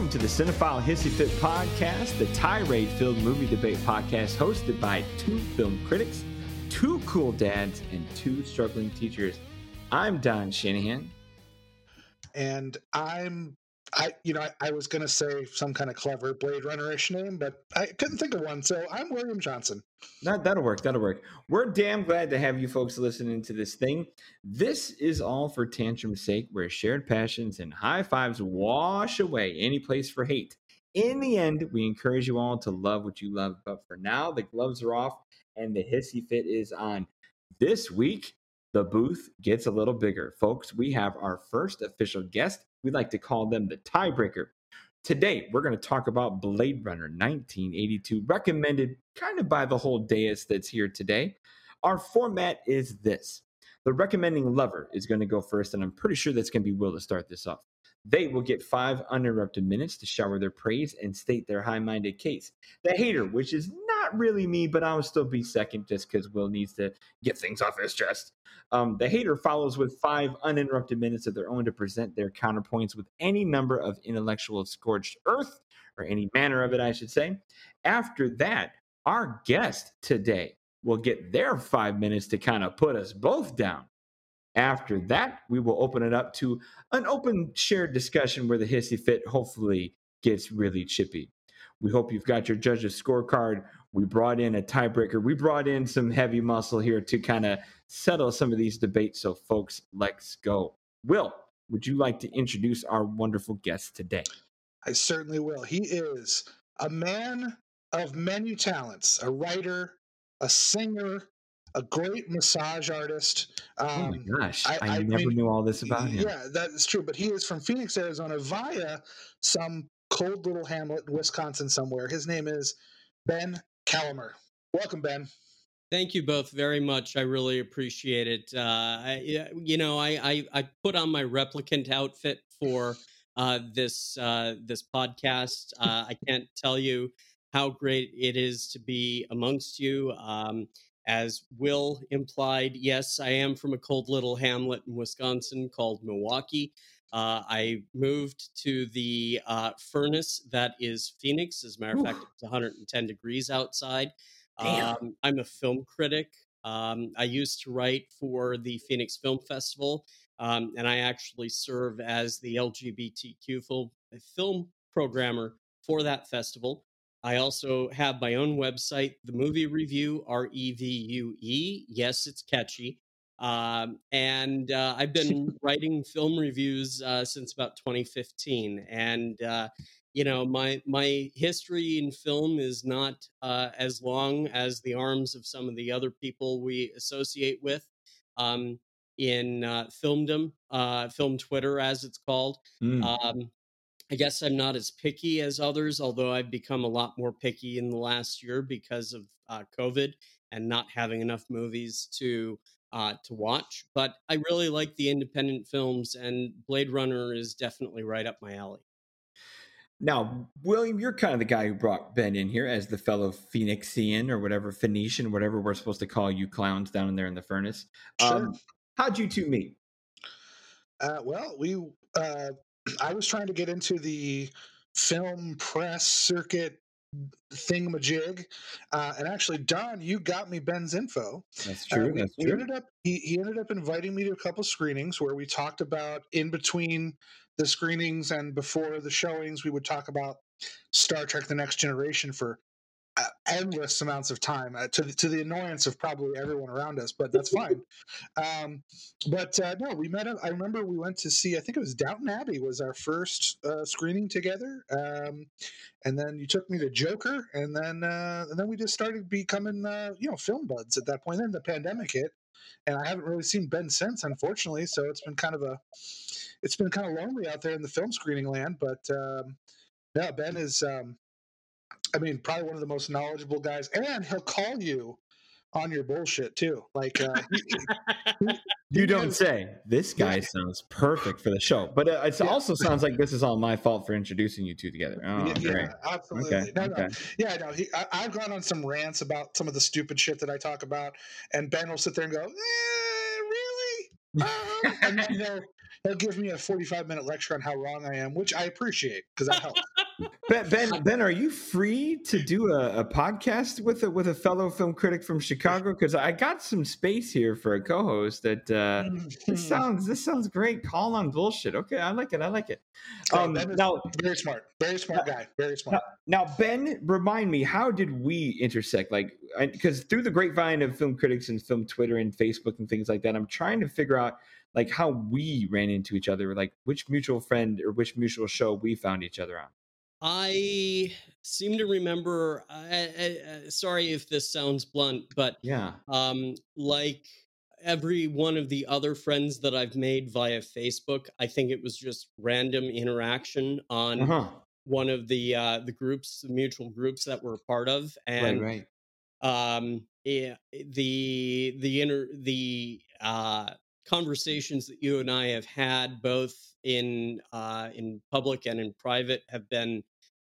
Welcome to the Cinephile Hissy Fit podcast, the tirade filled movie debate podcast hosted by two film critics, two cool dads, and two struggling teachers. I'm Don Shanahan. And I'm I, you know, I, I was going to say some kind of clever Blade Runner-ish name, but I couldn't think of one. So I'm William Johnson. That, that'll work. That'll work. We're damn glad to have you folks listening to this thing. This is all for tantrum's sake, where shared passions and high fives wash away any place for hate. In the end, we encourage you all to love what you love. But for now, the gloves are off and the hissy fit is on. This week, the booth gets a little bigger. Folks, we have our first official guest. We like to call them the tiebreaker. Today, we're going to talk about Blade Runner 1982, recommended kind of by the whole dais that's here today. Our format is this the recommending lover is going to go first, and I'm pretty sure that's going to be Will to start this off. They will get five uninterrupted minutes to shower their praise and state their high minded case. The hater, which is not really me, but I'll still be second just because Will needs to get things off his chest. Um, the hater follows with five uninterrupted minutes of their own to present their counterpoints with any number of intellectual scorched earth, or any manner of it, I should say. After that, our guest today will get their five minutes to kind of put us both down. After that, we will open it up to an open shared discussion where the hissy fit hopefully gets really chippy. We hope you've got your judge's scorecard. We brought in a tiebreaker. We brought in some heavy muscle here to kind of settle some of these debates. So, folks, let's go. Will, would you like to introduce our wonderful guest today? I certainly will. He is a man of many talents, a writer, a singer, a great massage artist. Um, oh my um, gosh, I, I, I never mean, knew all this about him. Yeah, that is true. But he is from Phoenix, Arizona, via some cold little hamlet in Wisconsin somewhere. His name is Ben Calamer. Welcome, Ben. Thank you both very much. I really appreciate it. Uh, I, you know, I, I, I put on my replicant outfit for uh, this uh, this podcast. Uh, I can't tell you how great it is to be amongst you. Um, as Will implied, yes, I am from a cold little hamlet in Wisconsin called Milwaukee. Uh, I moved to the uh, furnace that is Phoenix. As a matter of fact, it's 110 degrees outside. Um, I'm a film critic. Um, I used to write for the Phoenix Film Festival, um, and I actually serve as the LGBTQ film, film programmer for that festival. I also have my own website, the movie review, R E V U E. Yes, it's catchy. Um, and uh, I've been writing film reviews uh, since about 2015. And, uh, you know, my, my history in film is not uh, as long as the arms of some of the other people we associate with. Um, in uh, filmdom, uh, film Twitter, as it's called. Mm. Um, I guess I'm not as picky as others, although I've become a lot more picky in the last year because of uh, COVID and not having enough movies to uh, to watch. But I really like the independent films, and Blade Runner is definitely right up my alley. Now, William, you're kind of the guy who brought Ben in here as the fellow Phoenixian or whatever Phoenician, whatever we're supposed to call you clowns down in there in the furnace. Sure. Um, how'd you two meet? Uh, well, we uh, I was trying to get into the film press circuit thingamajig. Uh, and actually, Don, you got me Ben's info. That's uh, true. Uh, we, that's true. ended up he, he ended up inviting me to a couple screenings where we talked about in between the screenings and before the showings, we would talk about Star Trek: The Next Generation for endless amounts of time uh, to the, to the annoyance of probably everyone around us, but that's fine. Um, but uh, no, we met. I remember we went to see. I think it was Downton Abbey was our first uh, screening together, um, and then you took me to Joker, and then uh, and then we just started becoming uh, you know film buds at that point. Then the pandemic hit, and I haven't really seen Ben since, unfortunately. So it's been kind of a it's been kind of lonely out there in the film screening land. But um, yeah, Ben is. Um, I mean, probably one of the most knowledgeable guys, and he'll call you on your bullshit too. Like, uh, he, he, you don't say. This guy yeah. sounds perfect for the show, but uh, it yeah. also sounds like this is all my fault for introducing you two together. Oh, yeah, great. absolutely. Okay. No, okay. No. Yeah, no. He, I, have gone on some rants about some of the stupid shit that I talk about, and Ben will sit there and go, eh, "Really?" Uh-huh. and then, you know, he'll give me a 45 minute lecture on how wrong I am, which I appreciate because that helps. Ben, ben, Ben, are you free to do a, a podcast with a with a fellow film critic from Chicago? Because I got some space here for a co-host. That uh, this sounds this sounds great. Call on bullshit. Okay, I like it. I like it. Um, now, very smart, very smart guy, very smart. Now, now, Ben, remind me, how did we intersect? Like, because through the grapevine of film critics and film Twitter and Facebook and things like that, I'm trying to figure out like how we ran into each other, like which mutual friend or which mutual show we found each other on. I seem to remember. I, I, sorry if this sounds blunt, but yeah, um, like every one of the other friends that I've made via Facebook, I think it was just random interaction on uh-huh. one of the uh, the groups, the mutual groups that we're a part of, and right, right. um, yeah, the the inner the uh, conversations that you and I have had both in uh, in public and in private have been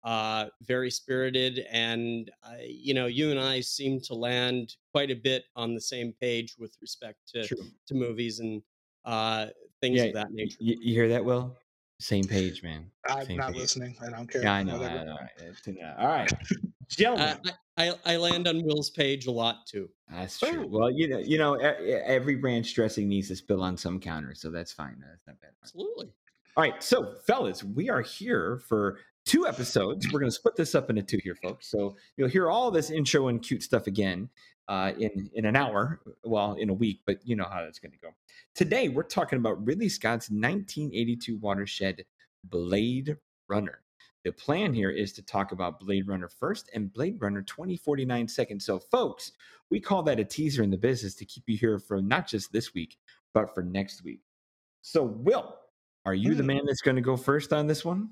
uh, very spirited, and uh, you know, you and I seem to land quite a bit on the same page with respect to True. to movies and uh, things yeah, of that nature. You, you hear that, Will? Same page, man. I'm Same not page. listening. I don't care. Yeah, I know. I know. All right, gentlemen. Uh, I, I land on Will's page a lot too. That's true. Well, you know, you know, every branch dressing needs to spill on some counter, so that's fine. That's not bad. Absolutely. All right, so fellas, we are here for two episodes. We're going to split this up into two here, folks. So you'll hear all this intro and cute stuff again uh, in in an hour, well, in a week, but you know how that's going to go. Today, we're talking about Ridley Scott's 1982 watershed, Blade Runner. The plan here is to talk about Blade Runner first and Blade Runner 2049 second. So, folks, we call that a teaser in the business to keep you here for not just this week, but for next week. So, Will, are you the hmm. man that's going to go first on this one?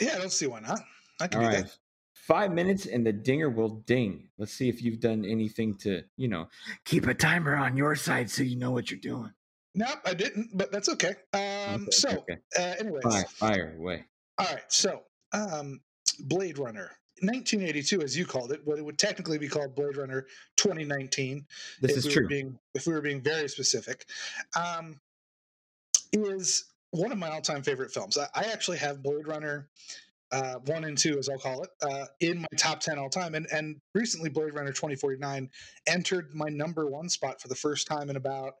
Yeah, I don't see why not. I can All do right. that. Five minutes and the dinger will ding. Let's see if you've done anything to, you know, keep a timer on your side so you know what you're doing. Nope, I didn't, but that's okay. Um, okay, so, okay. Uh, anyways, fire, fire away. All right, so um, Blade Runner, 1982, as you called it, but it would technically be called Blade Runner 2019. This is we true. Being, if we were being very specific, um, is one of my all-time favorite films. I, I actually have Blade Runner uh, one and two, as I'll call it, uh, in my top 10 all time. And, and recently, Blade Runner 2049 entered my number one spot for the first time in about,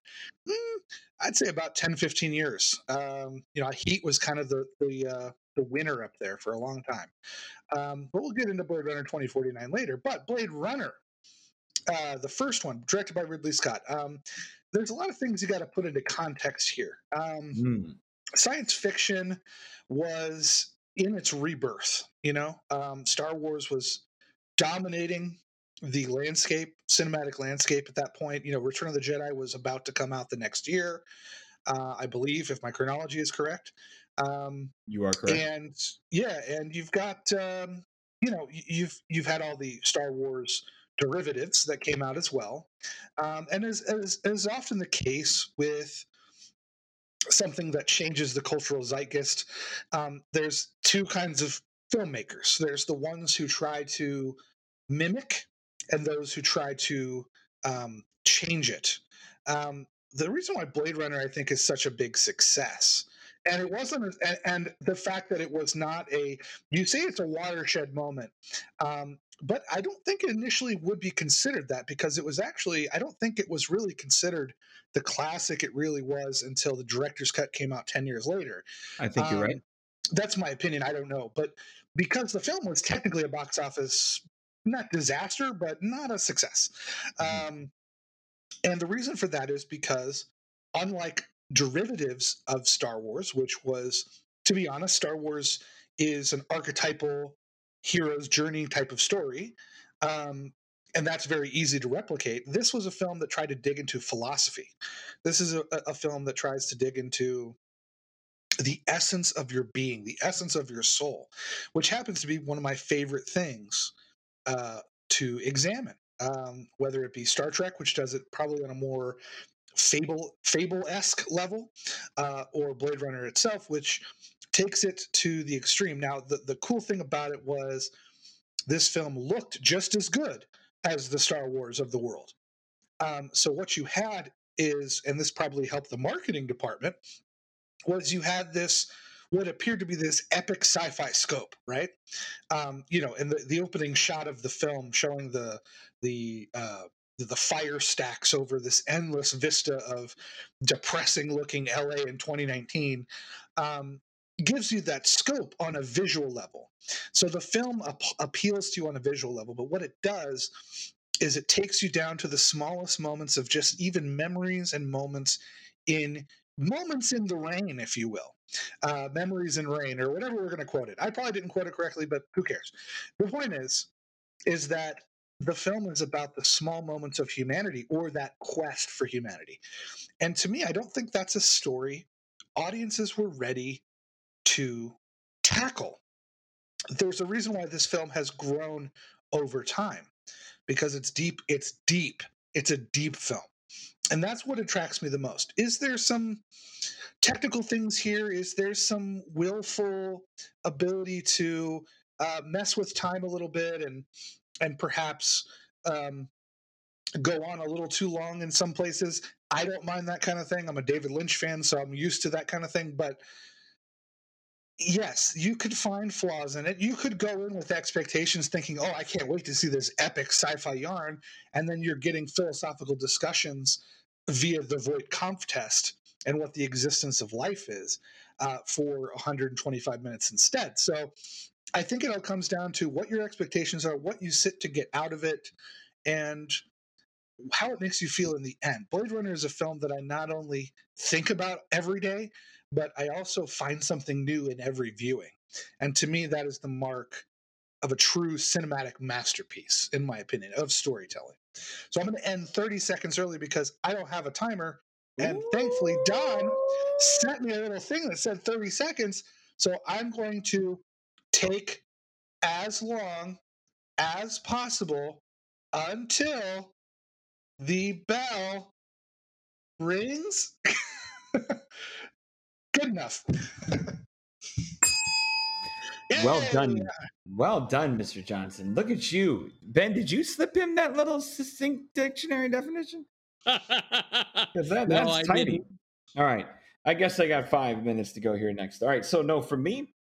mm, I'd say about 10, 15 years. Um, you know, Heat was kind of the, the, uh, the winner up there for a long time. Um, but we'll get into Blade Runner 2049 later. But Blade Runner, uh, the first one, directed by Ridley Scott. Um, there's a lot of things you got to put into context here. Um, mm science fiction was in its rebirth. You know, um, Star Wars was dominating the landscape, cinematic landscape at that point. You know, Return of the Jedi was about to come out the next year, uh, I believe, if my chronology is correct. Um, you are correct. And yeah, and you've got um, you know you've you've had all the Star Wars derivatives that came out as well, um, and as, as as often the case with something that changes the cultural zeitgeist. Um, there's two kinds of filmmakers. There's the ones who try to mimic, and those who try to um, change it. Um, the reason why Blade Runner, I think, is such a big success, and it wasn't, and, and the fact that it was not a, you say it's a watershed moment, um, but I don't think it initially would be considered that because it was actually, I don't think it was really considered the classic it really was until the director's cut came out 10 years later. I think um, you're right. That's my opinion. I don't know. But because the film was technically a box office, not disaster, but not a success. Mm-hmm. Um, and the reason for that is because, unlike derivatives of Star Wars, which was, to be honest, Star Wars is an archetypal hero's journey type of story. Um, and that's very easy to replicate. This was a film that tried to dig into philosophy. This is a, a, film that tries to dig into the essence of your being, the essence of your soul, which happens to be one of my favorite things uh, to examine. Um, whether it be Star Trek, which does it probably on a more fable fable esque level, uh, or Blade Runner itself, which takes it to the extreme. Now, the the cool thing about it was this film looked just as good as the Star Wars of the world. Um, so what you had is, and this probably helped the marketing department, was you had this what appeared to be this epic sci-fi scope, right? Um, you know, in the, the opening shot of the film showing the the uh, the fire stacks over this endless vista of depressing looking LA in 2019 um, gives you that scope on a visual level. So the film ap- appeals to you on a visual level, but what it does is it takes you down to the smallest moments of just even memories and moments in moments in the rain, if you will. Uh, memories in rain, or whatever we're going to quote it. I probably didn't quote it correctly, but who cares? The point is, is that the film is about the small moments of humanity or that quest for humanity. And to me, I don't think that's a story audiences were ready to tackle. There's a reason why this film has grown over time because it's deep, it's deep, it's a deep film. And that's what attracts me the most. Is there some technical things here? Is there some willful ability to uh, mess with time a little bit and and perhaps um, go on a little too long in some places? I don't mind that kind of thing. I'm a David Lynch fan, so I'm used to that kind of thing. But yes, you could find flaws in it. You could go in with expectations thinking, oh, I can't wait to see this epic sci fi yarn. And then you're getting philosophical discussions via the Voight-Kampff test and what the existence of life is uh, for 125 minutes instead. So I think it all comes down to what your expectations are, what you sit to get out of it, and how it makes you feel in the end. Blade Runner is a film that I not only think about every day, but I also find something new in every viewing. And to me, that is the mark of a true cinematic masterpiece, in my opinion, of storytelling. So I'm going to end 30 seconds early because I don't have a timer. And Ooh. thankfully, Don sent me a little thing that said 30 seconds. So I'm going to take as long as possible until the bell rings. Good enough. well done. Well done, Mr. Johnson. Look at you. Ben, did you slip him that little succinct dictionary definition? Because that, that's no, tiny. Didn't. All right. I guess I got five minutes to go here next. All right. So, no, for me,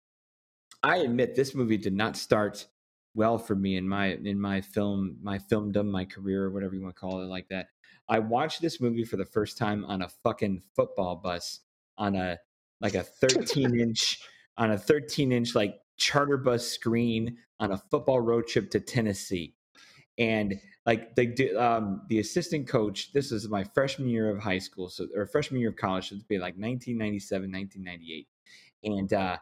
I admit this movie did not start well for me in my in my film my filmdom my career or whatever you want to call it like that i watched this movie for the first time on a fucking football bus on a like a 13 inch on a 13 inch like charter bus screen on a football road trip to Tennessee. And like the um, the assistant coach, this is my freshman year of high school, so or freshman year of college, so it'd be like 1997, 1998, and uh,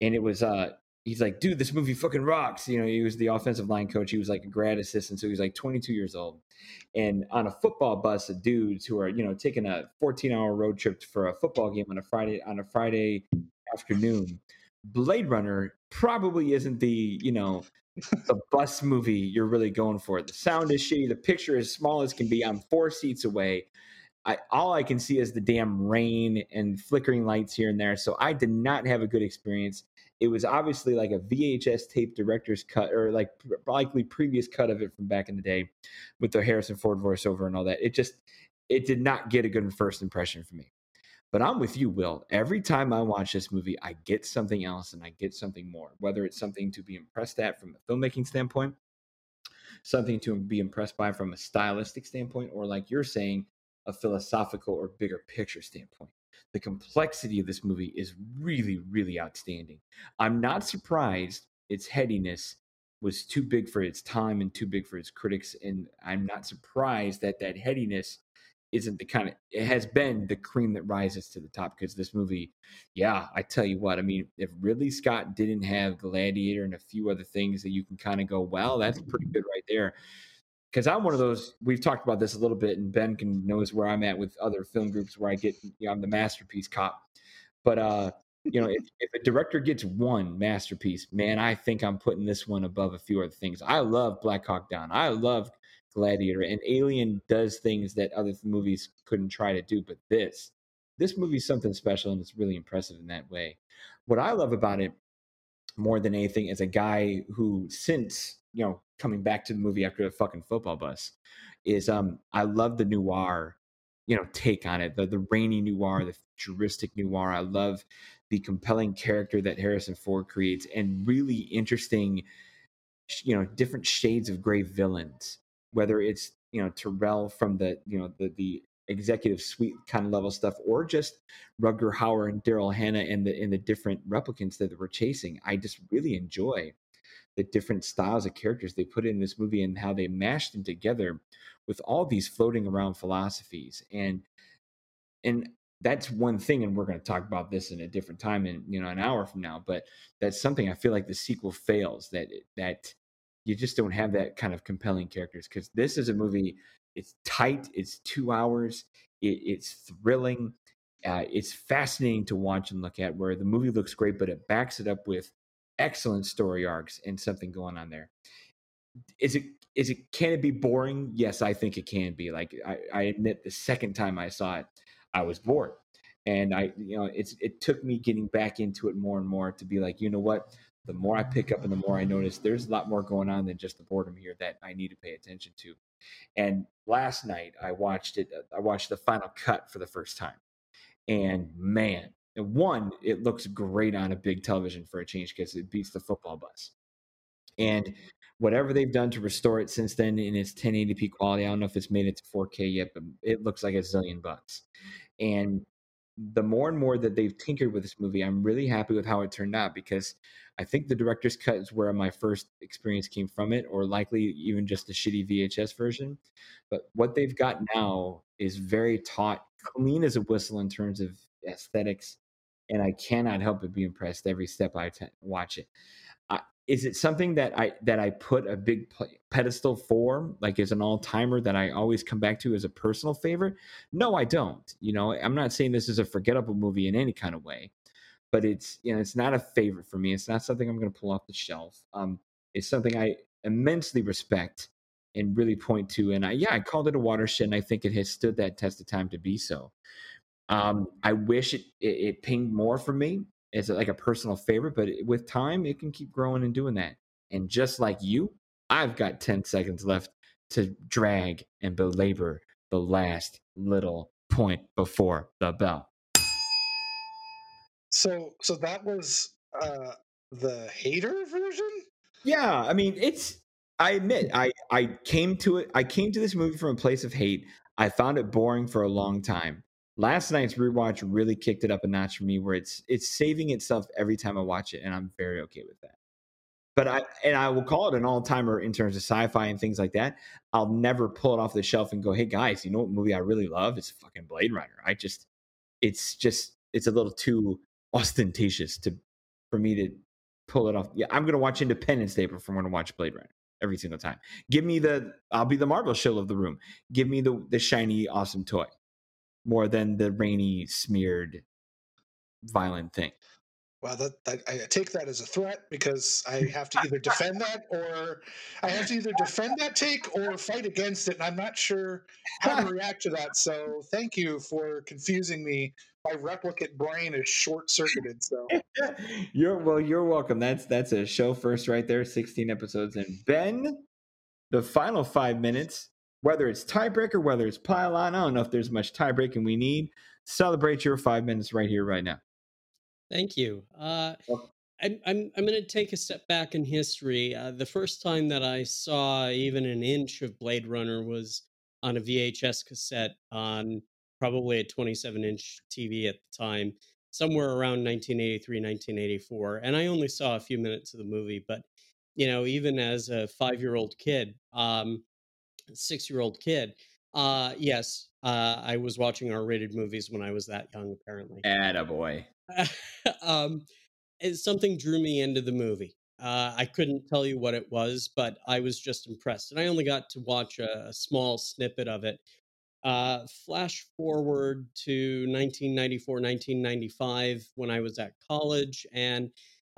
and it was uh, he's like, dude, this movie fucking rocks. You know, he was the offensive line coach. He was like a grad assistant, so he was like 22 years old. And on a football bus of dudes who are, you know, taking a 14 hour road trip for a football game on a Friday on a Friday afternoon. Blade Runner probably isn't the, you know, the bus movie you're really going for. The sound is shitty. The picture is small as can be. I'm four seats away. I, all I can see is the damn rain and flickering lights here and there. So I did not have a good experience it was obviously like a VHS tape director's cut or like likely previous cut of it from back in the day with the Harrison Ford voiceover and all that. It just it did not get a good first impression for me. But I'm with you, Will. Every time I watch this movie, I get something else and I get something more, whether it's something to be impressed at from a filmmaking standpoint, something to be impressed by from a stylistic standpoint, or like you're saying, a philosophical or bigger picture standpoint the complexity of this movie is really, really outstanding. I'm not surprised its headiness was too big for its time and too big for its critics. And I'm not surprised that that headiness isn't the kind of it has been the cream that rises to the top because this movie yeah i tell you what i mean if ridley scott didn't have gladiator and a few other things that you can kind of go well that's pretty good right there because I'm one of those. We've talked about this a little bit, and Ben can knows where I'm at with other film groups where I get, you know, I'm the masterpiece cop. But uh, you know, if, if, a director gets one masterpiece, man, I think I'm putting this one above a few other things. I love Black Hawk Down. I love Gladiator, and Alien does things that other movies couldn't try to do. But this, this movie's something special, and it's really impressive in that way. What I love about it more than anything is a guy who, since you know coming back to the movie after the fucking football bus is um I love the noir you know take on it. The the rainy noir, the futuristic noir. I love the compelling character that Harrison Ford creates, and really interesting, you know, different shades of gray villains. Whether it's you know Tyrell from the you know the the executive suite kind of level stuff, or just Rutger Hauer and Daryl Hannah and the and the different replicants that we're chasing. I just really enjoy the different styles of characters they put in this movie and how they mashed them together with all these floating around philosophies and and that's one thing and we're going to talk about this in a different time in you know an hour from now but that's something i feel like the sequel fails that that you just don't have that kind of compelling characters because this is a movie it's tight it's two hours it, it's thrilling uh, it's fascinating to watch and look at where the movie looks great but it backs it up with excellent story arcs and something going on there. Is it is it can it be boring? Yes i think it can be. Like I, I admit the second time i saw it i was bored. And i you know it's it took me getting back into it more and more to be like you know what? The more i pick up and the more i notice there's a lot more going on than just the boredom here that i need to pay attention to and last night i watched it uh, i watched the final cut for the first time and man one it looks great on a big television for a change because it beats the football bus and whatever they've done to restore it since then in its 1080p quality, I don't know if it's made it to 4K yet, but it looks like a zillion bucks. And the more and more that they've tinkered with this movie, I'm really happy with how it turned out because I think the director's cut is where my first experience came from it, or likely even just the shitty VHS version. But what they've got now is very taut, clean as a whistle in terms of aesthetics, and I cannot help but be impressed every step I t- watch it is it something that I that I put a big pedestal for, like as an all timer that I always come back to as a personal favorite? No, I don't. You know, I'm not saying this is a forgettable movie in any kind of way, but it's you know it's not a favorite for me. It's not something I'm going to pull off the shelf. Um, it's something I immensely respect and really point to. And I yeah, I called it a watershed, and I think it has stood that test of time to be so. Um, I wish it, it, it pinged more for me it's like a personal favorite, but with time, it can keep growing and doing that. And just like you, I've got 10 seconds left to drag and belabor the last little point before the bell. So, so that was uh, the hater version. Yeah, I mean, it's. I admit, I I came to it. I came to this movie from a place of hate. I found it boring for a long time last night's rewatch really kicked it up a notch for me where it's it's saving itself every time I watch it and I'm very okay with that. But I and I will call it an all-timer in terms of sci-fi and things like that. I'll never pull it off the shelf and go, "Hey guys, you know what movie I really love? It's fucking Blade Runner." I just it's just it's a little too ostentatious to for me to pull it off. Yeah, I'm going to watch Independence Day before I'm going to watch Blade Runner every single time. Give me the I'll be the Marvel show of the room. Give me the the shiny awesome toy more than the rainy, smeared, violent thing. Well, that, that, I take that as a threat because I have to either defend that or I have to either defend that take or fight against it. And I'm not sure how to react to that. So thank you for confusing me. My replicate brain is short circuited. So you're well, you're welcome. That's that's a show first right there. 16 episodes. And Ben, the final five minutes whether it's tiebreaker, whether it's pile on, I don't know if there's much tiebreaking we need. Celebrate your five minutes right here, right now. Thank you. Uh, I'm I'm I'm going to take a step back in history. Uh, the first time that I saw even an inch of Blade Runner was on a VHS cassette on probably a 27 inch TV at the time, somewhere around 1983, 1984, and I only saw a few minutes of the movie. But you know, even as a five year old kid, um, six year old kid. Uh, yes, uh, I was watching R rated movies when I was that young, apparently. Attaboy. um, something drew me into the movie. Uh, I couldn't tell you what it was, but I was just impressed. And I only got to watch a, a small snippet of it. Uh, flash forward to 1994, 1995, when I was at college, and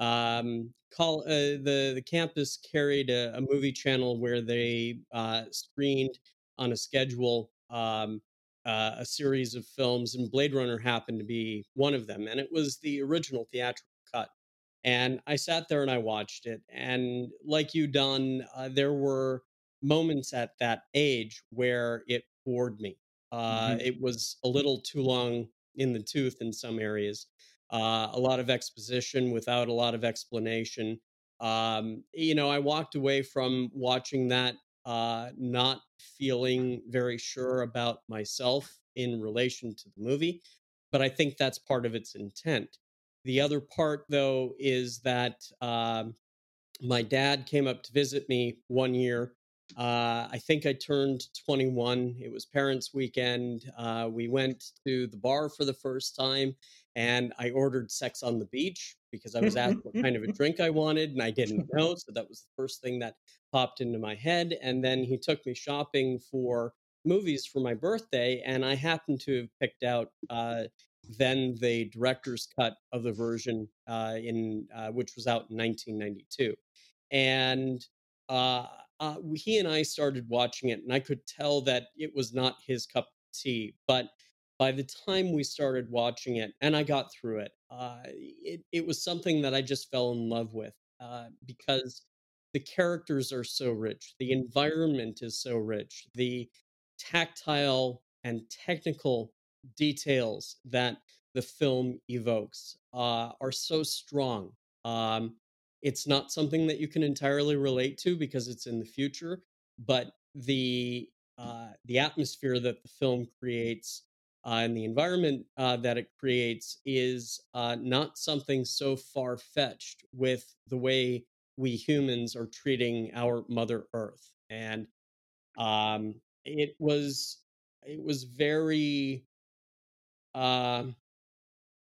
um, call uh, the the campus carried a, a, movie channel where they uh, screened on a schedule um, uh, a series of films, and Blade Runner happened to be one of them, and it was the original theatrical cut. And I sat there and I watched it, and like you, Don, uh, there were moments at that age where it bored me. Uh, Mhm. It was a little too long in the tooth in some areas. Uh, a lot of exposition without a lot of explanation. Um, you know, I walked away from watching that uh, not feeling very sure about myself in relation to the movie, but I think that's part of its intent. The other part, though, is that um, my dad came up to visit me one year. Uh, I think I turned 21. It was parents' weekend. Uh, we went to the bar for the first time, and I ordered Sex on the Beach because I was asked what kind of a drink I wanted, and I didn't know. So that was the first thing that popped into my head. And then he took me shopping for movies for my birthday, and I happened to have picked out uh, then the director's cut of the version uh, in uh, which was out in 1992, and uh, uh, he and I started watching it, and I could tell that it was not his cup of tea. But by the time we started watching it, and I got through it, uh, it, it was something that I just fell in love with uh, because the characters are so rich, the environment is so rich, the tactile and technical details that the film evokes uh, are so strong. Um, it's not something that you can entirely relate to because it's in the future, but the uh, the atmosphere that the film creates uh, and the environment uh, that it creates is uh, not something so far fetched with the way we humans are treating our Mother Earth, and um, it was it was very um,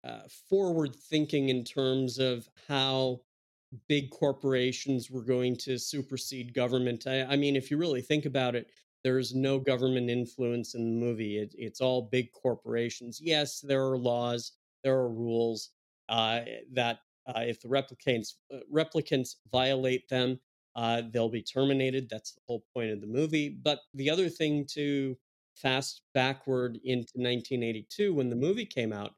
uh, forward thinking in terms of how big corporations were going to supersede government. I, I mean, if you really think about it, there's no government influence in the movie. It, it's all big corporations. Yes, there are laws, there are rules uh, that uh, if the replicants uh, replicants violate them, uh, they'll be terminated. That's the whole point of the movie. But the other thing to fast backward into 1982 when the movie came out,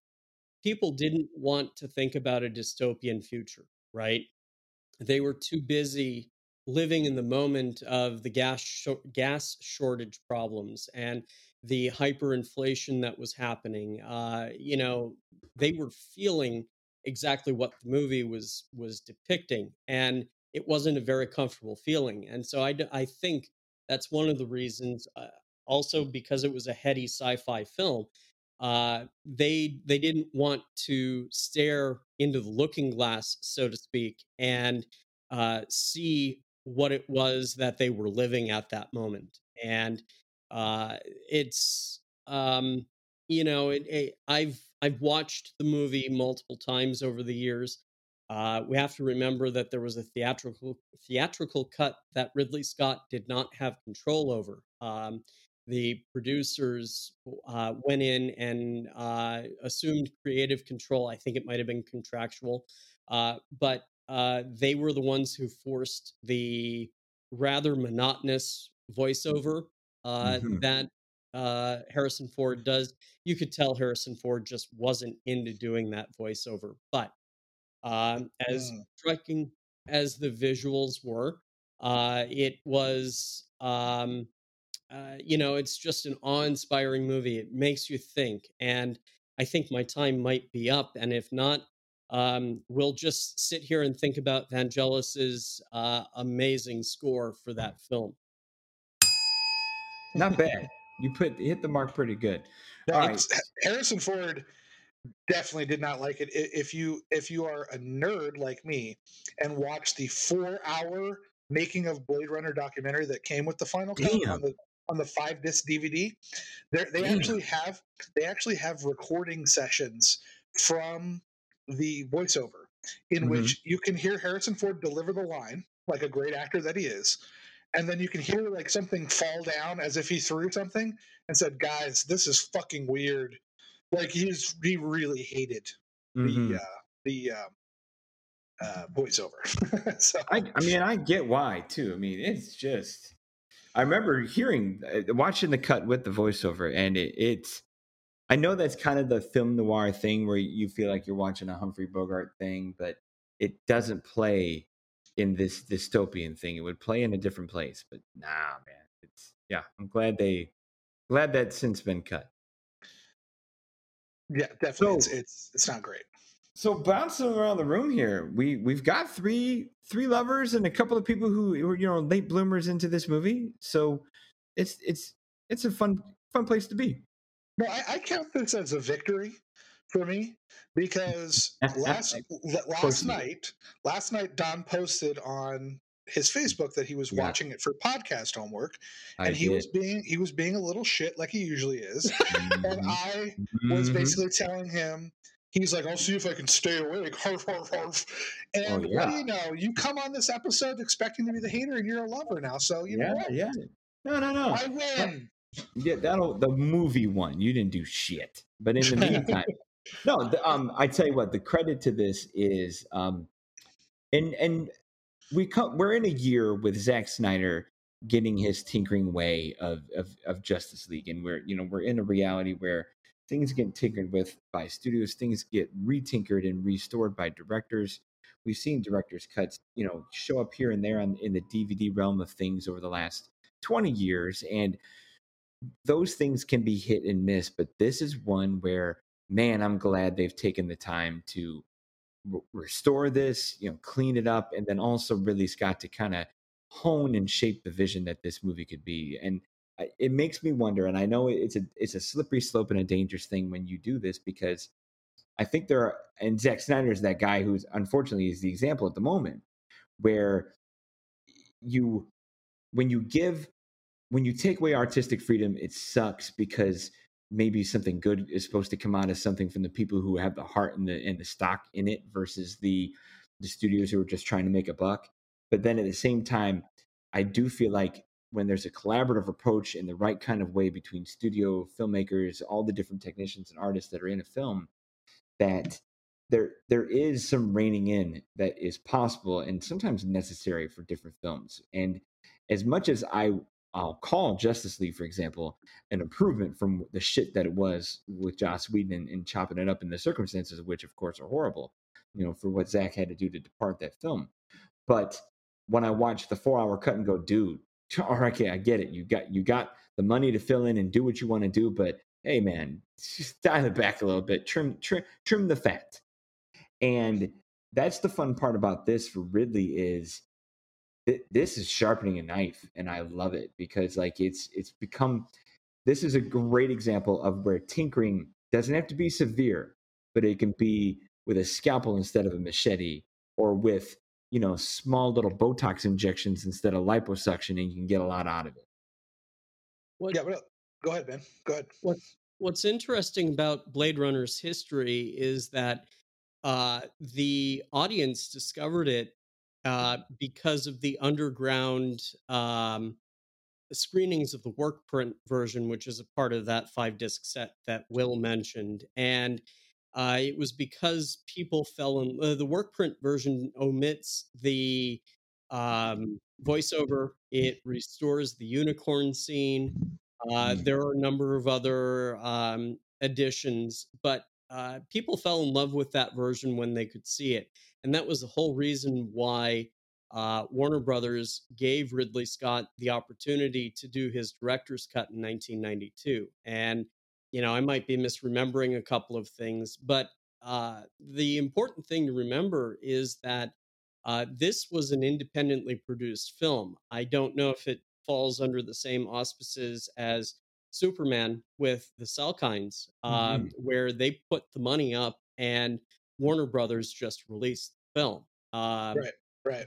people didn't want to think about a dystopian future, right? They were too busy living in the moment of the gas sh- gas shortage problems and the hyperinflation that was happening. Uh, you know, they were feeling exactly what the movie was was depicting, and it wasn't a very comfortable feeling. And so I, I think that's one of the reasons. Uh, also, because it was a heady sci-fi film, uh, they they didn't want to stare into the looking glass, so to speak, and uh, see what it was that they were living at that moment. And uh, it's um, you know, it, it, I've I've watched the movie multiple times over the years. Uh, we have to remember that there was a theatrical theatrical cut that Ridley Scott did not have control over. Um, the producers uh, went in and uh, assumed creative control. I think it might have been contractual, uh, but uh, they were the ones who forced the rather monotonous voiceover uh, Mhm. that uh, Harrison Ford does. You could tell Harrison Ford just wasn't into doing that voiceover. But um, as Mm. striking as the visuals were, uh, it was. Um, uh, you know, it's just an awe-inspiring movie. It makes you think, and I think my time might be up. And if not, um, we'll just sit here and think about Vangelis's uh, amazing score for that film. Not bad. You put hit the mark pretty good. No, All right. Harrison Ford definitely did not like it. If you if you are a nerd like me and watch the four hour making of Blade Runner documentary that came with the final cut on the on the five disc DVD, they they Damn. actually have they actually have recording sessions from the voiceover in Mhm. which you can hear Harrison Ford deliver the line like a great actor that he is. And then you can hear like something fall down as if he threw something and said, "Guys, this is fucking weird." Like he's he really hated Mhm. the uh, the uh, uh, voiceover. so I, I mean, I get why too. I mean, it's just. I remember hearing, uh, watching the cut with the voiceover, and it, it's. I know that's kind of the film noir thing where you feel like you're watching a Humphrey Bogart thing, but it doesn't play in this dystopian thing. It would play in a different place, but nah, man. It's yeah. I'm glad they glad that's since been cut. Yeah, definitely. So, it's, it's it's not great. So bouncing around the room here, we we've got three three lovers and a couple of people who were you know late bloomers into this movie. So it's it's it's a fun fun place to be. No, I, I count this as a victory for me because last last night last night Don posted on his Facebook that he was yeah. watching it for podcast homework, and I he did. was being he was being a little shit like he usually is, mm-hmm. and I was mm-hmm. basically telling him. He's like, I'll see if I can stay awake. Harf, harf, harf. And oh, yeah. what do you know? You come on this episode expecting to be the hater, and you're a lover now. So you yeah, know what? Yeah, no, no, no. I win. Yeah, that'll the movie one. You didn't do shit. But in the meantime, no. The, um, I tell you what, the credit to this is, um, and and we come, we're in a year with Zack Snyder getting his tinkering way of, of of Justice League, and we're you know we're in a reality where things get tinkered with by studios, things get retinkered and restored by directors. We've seen directors' cuts, you know, show up here and there on, in the DVD realm of things over the last 20 years, and those things can be hit and miss. But this is one where, man, I'm glad they've taken the time to restore this, you know, clean it up, and then also really got to kind of hone and shape the vision that this movie could be. And it makes me wonder, and I know it's a it's a slippery slope and a dangerous thing when you do this because I think there are, and Zack Snyder is that guy who's unfortunately is the example at the moment where you when you give when you take away artistic freedom, it sucks because maybe something good is supposed to come out as something from the people who have the heart and the and the stock in it versus the the studios who are just trying to make a buck. But then at the same time, I do feel like when there's a collaborative approach in the right kind of way between studio filmmakers, all the different technicians and artists that are in a film, that there there is some reining in that is possible and sometimes necessary for different films. And as much as I Uh, I'll call Justice League, for example, an improvement from the shit that it was with Joss Whedon and, and, chopping it up in the circumstances which, of course, are horrible, you know, for what Zack had to do to depart that film. But when I watch the four hour cut and go, dude, all right, okay, I get it. You got you got the money to fill in and do what you want to do, but hey man, just dial it back a little bit, trim trim trim the fat. And that's the fun part about this for Ridley is this is sharpening a knife and i love it because like it's it's become this is a great example of where tinkering doesn't have to be severe but it can be with a scalpel instead of a machete or with you know small little botox injections instead of liposuction and you can get a lot out of it. What, yeah go ahead man. Go ahead. what's what's interesting about blade runner's history is that uh, the audience discovered it uh, because of the underground um, screenings of the work print version, which is a part of that five disc set that Will mentioned. And uh, it was because people fell in uh, the work print version omits the um, voiceover, it restores the unicorn scene. Uh, mm. there are a number of other um, additions, but uh, people fell in love with that version when they could see it and that was the whole reason why uh, Warner Brothers gave Ridley Scott the opportunity to do his director's cut in 1992. And, you know, I might be misremembering a couple of things, but uh, the important thing to remember is that uh, this was an independently produced film. I don't know if it falls under the same auspices as Superman with the Salkinds, uh, mm-hmm. where they put the money up and Warner Brothers just released the film. Uh, right, right.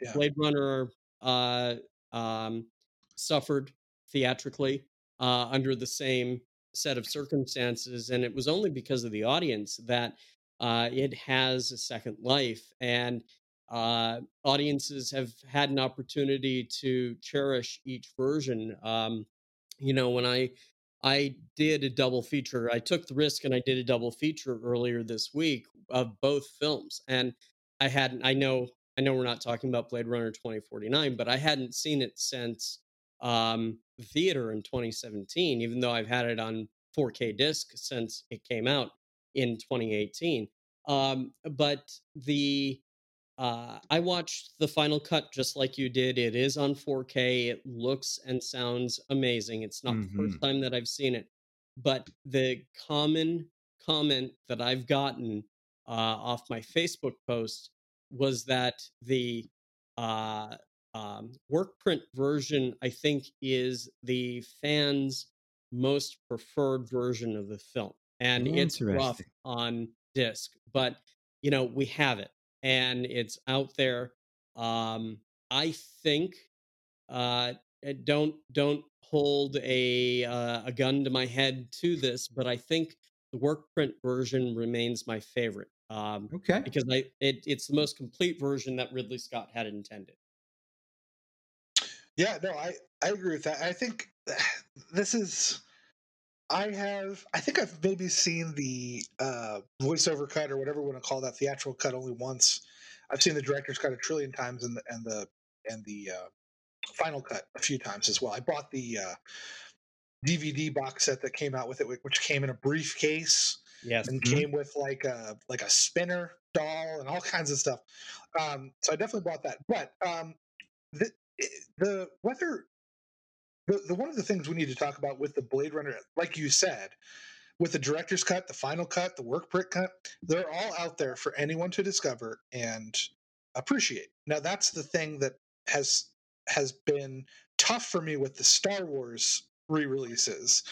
Yeah. Blade Runner uh, um, suffered theatrically uh, under the same set of circumstances, and it was only because of the audience that uh, it has a second life. And uh, audiences have had an opportunity to cherish each version. Um, you know, when I I did a double feature. I took the risk and I did a double feature earlier this week of both films. And I hadn't, I know, I know we're not talking about Blade Runner 2049, but I hadn't seen it since um, theater in 2017, even though I've had it on 4K disc since it came out in 2018. Um, but the uh, I watched the final cut just like you did. It is on 4K. It looks and sounds amazing. It's not the first Mm-hmm. time that I've seen it, but the common comment that I've gotten uh, off my Facebook post was that the uh, um, work print version, I think, is the fans' most preferred version of the film, and it's rough on disc, but you know we have it and it's out there. Um, I think uh, eh, don't don't hold a uh, a gun to my head to this, but I think the work print version remains my favorite um, Okay. because I it, it's the most complete version that Ridley Scott had intended. Yeah, no, I I agree with that. I think this is. I have. I think I've maybe seen the uh, voiceover cut or whatever we want to call that theatrical cut only once. I've seen the director's cut a trillion times and the and the and the uh, final cut a few times as well. I bought the uh, DVD box set that came out with it, which came in a briefcase Yes, and Mhm. came with like a like a spinner doll and all kinds of stuff. Um, so I definitely bought that. But um, the the whether the, the one of the things we need to talk about with the Blade Runner, like you said, with the director's cut, the final cut, the work print cut, they're all out there for anyone to discover and appreciate. Now that's the thing that has has been tough for me with the Star Wars re-releases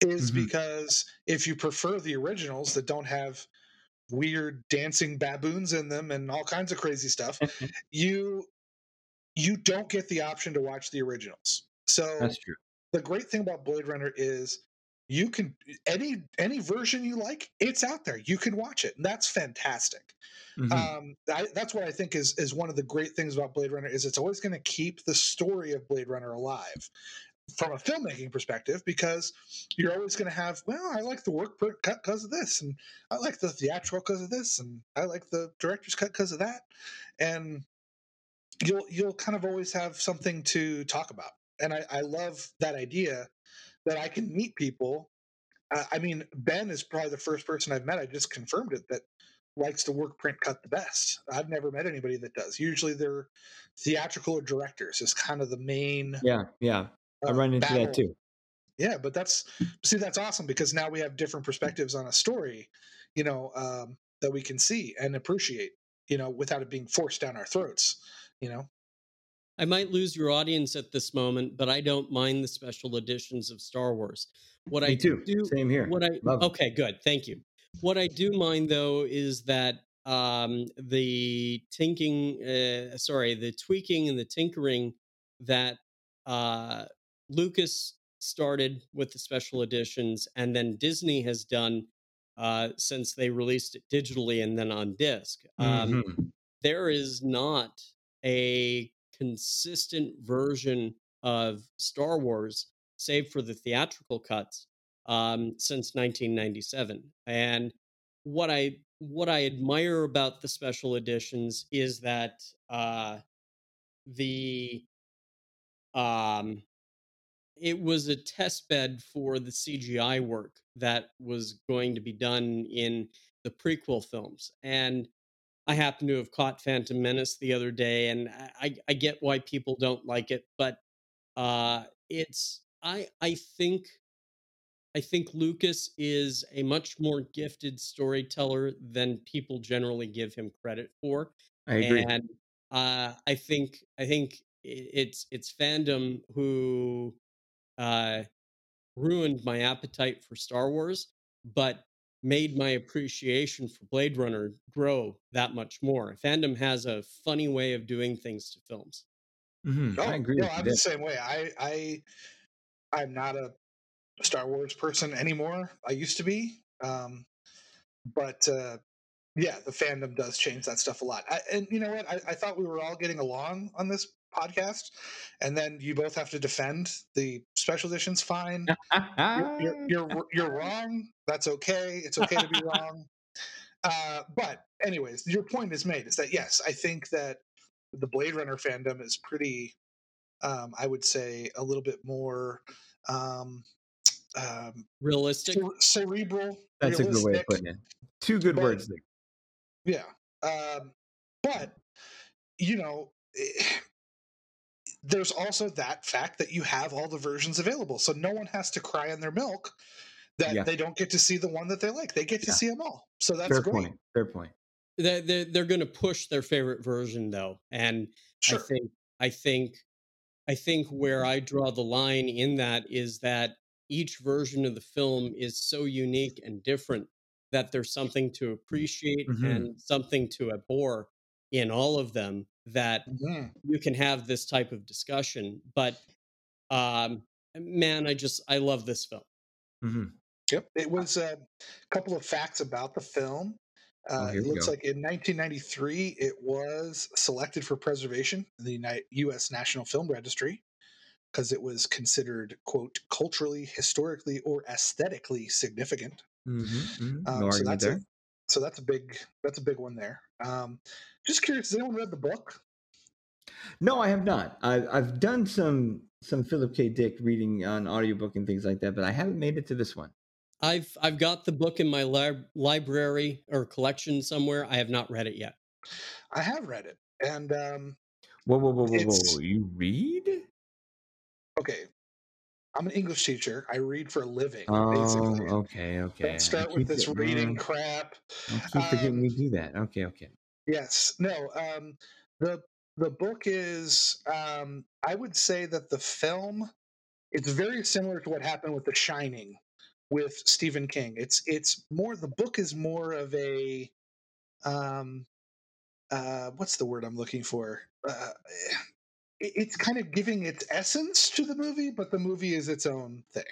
is Mhm. because if you prefer the originals that don't have weird dancing baboons in them and all kinds of crazy stuff, you you don't get the option to watch the originals. So That's true. the great thing about Blade Runner is you can any any version you like, it's out there. You can watch it, and that's fantastic. Mhm. Um, I, that's what I think is is one of the great things about Blade Runner is it's always going to keep the story of Blade Runner alive from a filmmaking perspective because you're always going to have well I like the work cut because of this and I like the theatrical because of this and I like the director's cut because of that and you'll you'll kind of always have something to talk about and I, I love that idea that I can meet people uh, I mean Ben is probably the first person I've met I just confirmed it that likes to work print cut the best I've never met anybody that does usually they're theatrical or directors is kind of the main yeah, yeah. I uh, run into battle. that too. Yeah, but that's see that's awesome because now we have different perspectives on a story, you know, um, that we can see and appreciate, you know, without it being forced down our throats, you know. I might lose your audience at this moment, but I don't mind the special editions of Star Wars. What I Me too. do Same here. What I Love okay, good, thank you. What I do mind though is that um, the tinking, uh, sorry, the tweaking and the tinkering that uh, Lucas started with the special editions, and then Disney has done uh, since they released it digitally and then on disc. Um, Mhm. there is not a consistent version of Star Wars, save for the theatrical cuts, um, since 1997. And what I what I admire about the special editions is that uh, the um, it was a test bed for the CGI work that was going to be done in the prequel films. And I happen to have caught Phantom Menace the other day, and I, I, get why people don't like it, but uh, it's I I think I think Lucas is a much more gifted storyteller than people generally give him credit for I agree. and uh, I think I think it's it's fandom who uh, ruined my appetite for Star Wars, but made my appreciation for Blade Runner grow that much more. Fandom has a funny way of doing things to films. Mhm. Oh, I agree. no, with I'm there. the same way. I I I'm not a Star Wars person anymore. I used to be. Um, but uh yeah, the fandom does change that stuff a lot. I, and you know what? I, I thought we were all getting along on this podcast, and then you both have to defend the special editions. Fine, you're, you're, you're you're wrong. That's okay. It's okay to be wrong. Uh, but anyways, your point is made. Is that yes? I think that the Blade Runner fandom is pretty. Um, I would say a little bit more um, um, Realistic. cere- cerebral. That's a good way of realistic. putting it. Two good but- words there. Yeah. Um, but you know, eh, there's also that fact that you have all the versions available, so no one has to cry in their milk that Yeah. they don't get to see the one that they like. They get to Yeah. see them all, so that's Fair great. point. Fair point. They're they're, they're going to push their favorite version though, and Sure. I think I think I think where I draw the line in that is that each version of the film is so unique and different that there's something to appreciate Mhm. and something to abhor in all of them that Mhm. you can have this type of discussion but um man i just i love this film hmm Yep. It was a couple of facts about the film. Oh, Uh, here it looks go. like in 1993, it was selected for preservation in the Uni- U.S. National Film Registry because it was considered, quote, culturally, historically, or aesthetically significant. hmm hmm Um, no so that's there. a so that's a big that's a big one there. Um, just curious, has anyone read the book? No, I have not. I've I've done some some Philip K. Dick reading on audiobook and things like that, but I haven't made it to this one. i've i've got the book in my lib- library or collection somewhere i have not read it yet I have read it, and um, Whoa, whoa, whoa, whoa, whoa! Whoa. You read? okay, I'm an English teacher. I read for a living, Oh, basically. okay, okay. Don't start with this it- reading no, crap. I keep forgetting Um, we do that. Okay, okay. Yes. No. Um, the the book is. Um, I would say that the film. It's very similar to what happened with The Shining, with Stephen King. It's it's more. The book is more of a. Um, uh, what's the word I'm looking for? Uh, it's kind of giving its essence to the movie, but the movie is its own thing.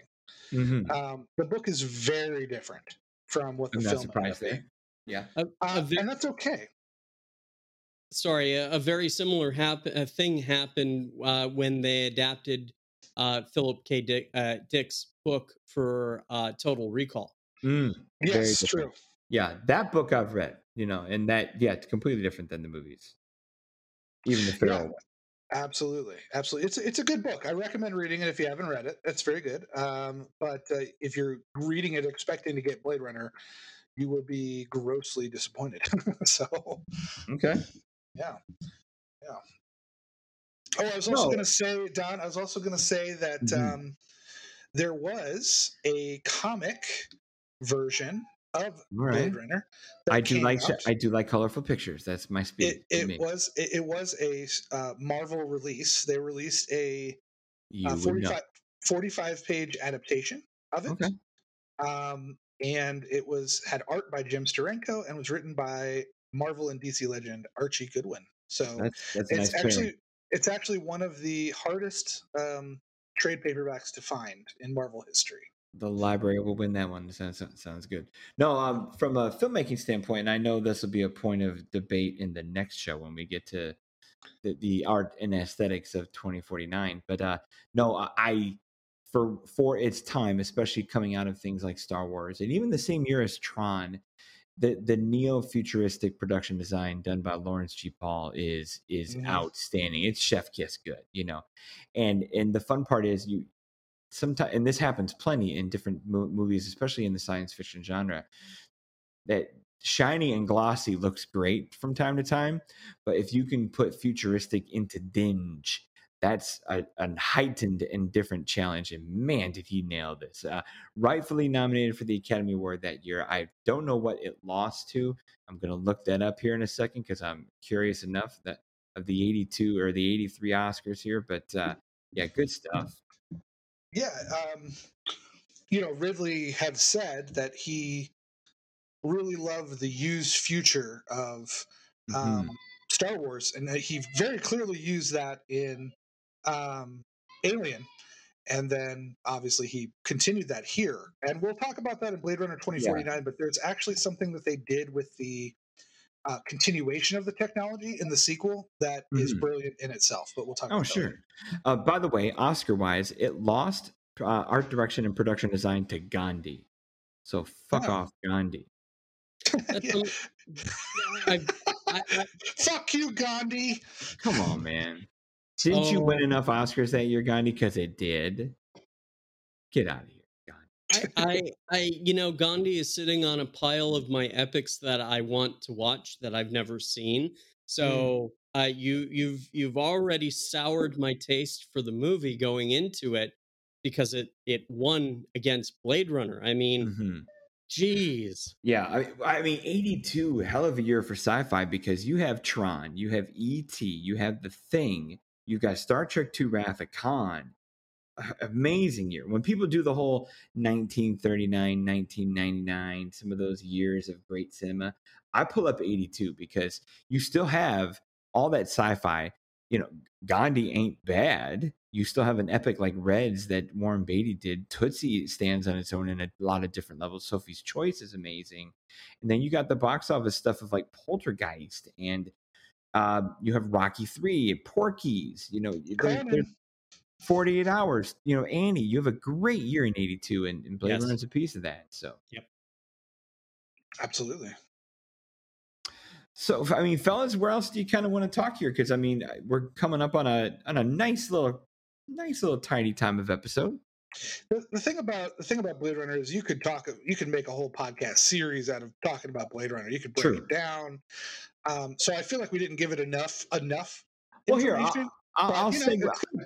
hmm Um, the book is very different from what the I'm film ended up surprised there. Yeah. a, a Uh, ve- and that's okay. sorry, a, a very similar hap- a thing happened uh, when they adapted uh, Philip K. Dick, uh, Dick's book for uh, Total Recall. Mm, Yes, true. yeah, that book I've read. You know, and that yeah, it's completely different than the movies. Even the Yeah. Absolutely, absolutely. It's it's a good book. I recommend reading it if you haven't read it. It's very good. Um, but uh, if you're reading it expecting to get Blade Runner, you will be grossly disappointed. so Okay. yeah, yeah. Oh, I was also No. going to say, Don. I was also going to say that Mhm. um, there was a comic version of All Blade. Runner. I do like out. I do like colorful pictures. That's my speed. it, it was it, it was a uh, Marvel release. They released a uh, 45, 45, page adaptation of it. Okay. Um, and it was had art by Jim Steranko and was written by Marvel and DC legend Archie Goodwin. So That's that's it's nice actually it's actually one of the hardest um, trade paperbacks to find in Marvel history. The library will win that one. Sounds, sounds good. No, um, from a filmmaking standpoint, and I know this will be a point of debate in the next show when we get to the, the art and aesthetics of 2049. But uh, no, I- for for its time, especially coming out of things like Star Wars, and even the same year as Tron, the the neo futuristic production design done by Lawrence G. Paull is is Mhm. outstanding. It's chef kiss good, you know. And and the fun part is you sometimes and this happens plenty in different mo- movies, especially in the science fiction genre. That shiny and glossy looks great from time to time, but if you can put futuristic into dinge, that's a, a heightened and different challenge. And man, did he nail this! Uh, rightfully nominated for the Academy Award that year. I don't know what it lost to. I'm going to look that up here in a second because I'm curious enough that of the 82 or the 83 Oscars here. But uh, yeah, good stuff. Yeah, um, you know, Ridley had said that he really loved the used future of um, Star Wars, and that he very clearly used that in um, Alien. And then obviously he continued that here. And we'll talk about that in Blade Runner 2049, but there's actually something that they did with the uh, continuation of the technology in the sequel that is Mhm. brilliant in itself. But we'll talk Oh, about that sure. later. Uh, by the way, Oscar wise, it lost uh, art direction and production design to Gandhi. So fuck Oh. off, Gandhi. Yeah. I, I, I, Fuck you, Gandhi. Come on, man. Didn't you win Oh. enough Oscars that year, Gandhi? Because it did. Get out of here, Gandhi. I, I, I, you know, Gandhi is sitting on a pile of my epics that I want to watch that I've never seen. So uh, you you've you've already soured my taste for the movie going into it because it it won against Blade Runner. I mean, Mm-hmm. jeez. Yeah, I, I mean, 82, hell of a year for sci fi because you have Tron, you have E.T., you have The Thing, you've got Star Trek II Wrath of Khan. Amazing year. When people do the whole 1939, 1999, some of those years of great cinema, I pull up 82 because you still have all that sci fi. You know, Gandhi ain't bad. You still have an epic like Reds that Warren Beatty did. Tootsie stands on its own in a lot of different levels. Sophie's Choice is amazing. And then you got the box office stuff of like Poltergeist and uh, you have Rocky 3, Porky's, you know. 48 hours, you know, Annie, you have a great year in 82 and, and Blade Yes. Runner's a piece of that. So, yep. Absolutely. so I mean, fellas, where else do you kind of want to talk here? Because I mean, we're coming up on a on a nice little, nice little tiny time of episode. The, the thing about the thing about Blade Runner is you could talk you could make a whole podcast series out of talking about Blade Runner. You could break True. it down. Um, so I feel like we didn't give it enough enough. Well, here I'll, information, I'll, but, I'll you know, segue.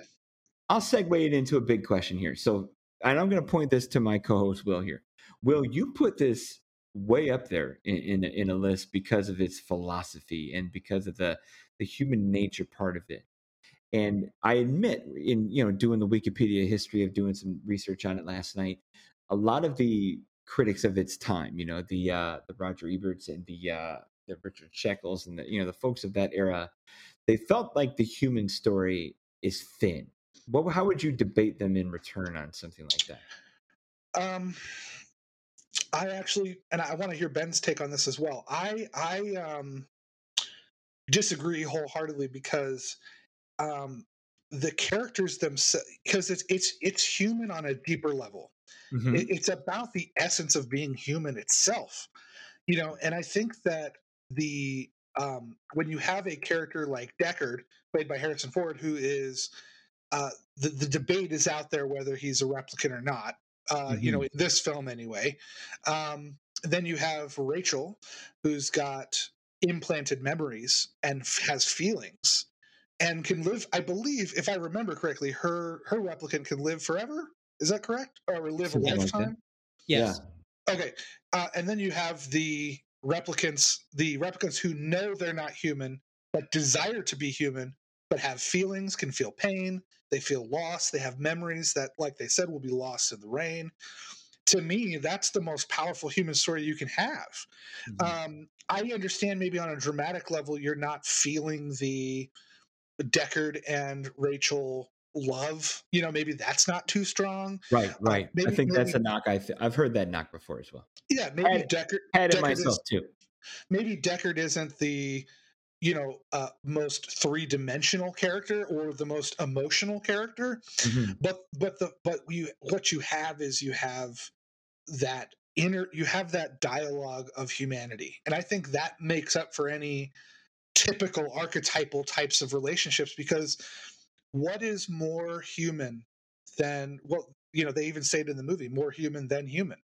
I'll segue it into a big question here. So, and I'm going to point this to my co-host Will here. Will you put this way up there in in a, in a list because of its philosophy and because of the the human nature part of it? And I admit, in you know, doing the Wikipedia history of doing some research on it last night, a lot of the critics of its time, you know, the uh, the Roger Eberts and the uh, the Richard Schickels and the you know the folks of that era, they felt like the human story is thin. What how would you debate them in return on something like that? Um, I actually, and I want to hear Ben's take on this as well. I I um disagree wholeheartedly because um the characters themselves because it's it's it's human on a deeper level. Mhm. It, it's about the essence of being human itself, you know. And I think that the um when you have a character like Deckard, played by Harrison Ford, who is uh, the the debate is out there whether he's a replicant or not. Uh, You know, in this film anyway. Um, then you have Rachel, who's got implanted memories and f- has feelings, and can live. I believe, if I remember correctly, her her replicant can live forever. Is that correct? Or live a Something like that. lifetime? Yes. Okay, uh, and then you have the replicants, the replicants who know they're not human but desire to be human, but have feelings, can feel pain, they feel lost, they have memories that, like they said, will be lost in the rain. To me, that's the most powerful human story you can have. Mhm. Um, I understand maybe on a dramatic level, you're not feeling the Deckard and Rachel love. You know, maybe that's not too strong. right, right. I maybe- think that's a knock. I th- I've heard that knock before as well. Yeah, maybe Had- Deckard. Had it Deckard myself is- too. maybe Deckard isn't the you know uh, most three dimensional character or the most emotional character, Mhm. but but the but you what you have is you have that inner you have that dialogue of humanity, and I think that makes up for any typical archetypal types of relationships because what is more human than well you know they even say it in the movie more human than human.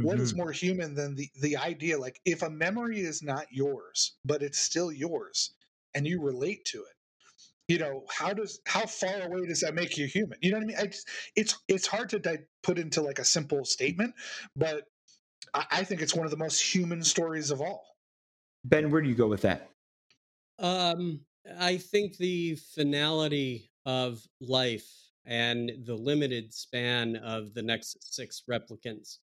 What is Mhm. more human than the the idea? Like if a memory is not yours but it's still yours and you relate to it you know how does how far away does that make you human? You know what i mean? I just, it's it's hard to di- put into like a simple statement but I, I think it's one of the most human stories of all. Ben, where do you go with that? Um, I think the finality of life and the limited span of the next six replicants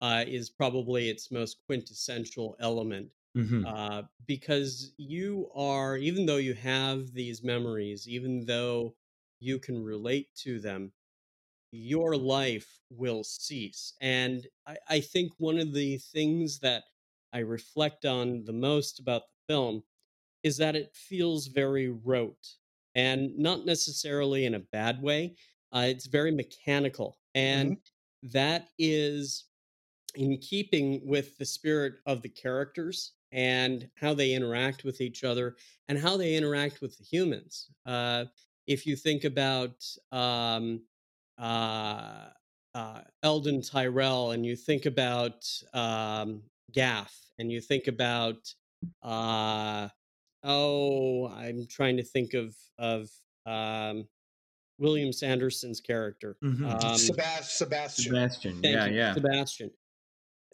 uh, is probably its most quintessential element. Mhm. Uh, because you are, even though you have these memories, even though you can relate to them, your life will cease. And I, I think one of the things that I reflect on the most about the film is that it feels very rote and not necessarily in a bad way. Uh, it's very mechanical. And that is in keeping with the spirit of the characters and how they interact with each other and how they interact with the humans. Uh, if you think about um, uh, uh, Eldon Tyrell and you think about um, Gaff and you think about uh, oh, I'm trying to think of of um, William Sanderson's character. Mhm. Um, Sebast- Sebastian. Sebastian. Thank Yeah, you, yeah. Sebastian.